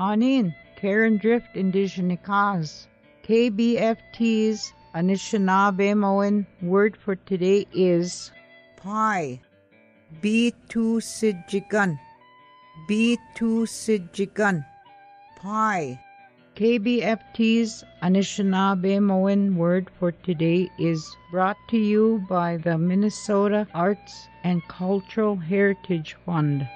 Anin, Karen Drift indizhinikaaz. KBFT's Anishinaabemowin word for today is Pie. B2 Sijigan. B2 Sijigan. Pie. KBFT's Anishinaabe Anishinaabemowin word for today is brought to you by the Minnesota Arts and Cultural Heritage Fund.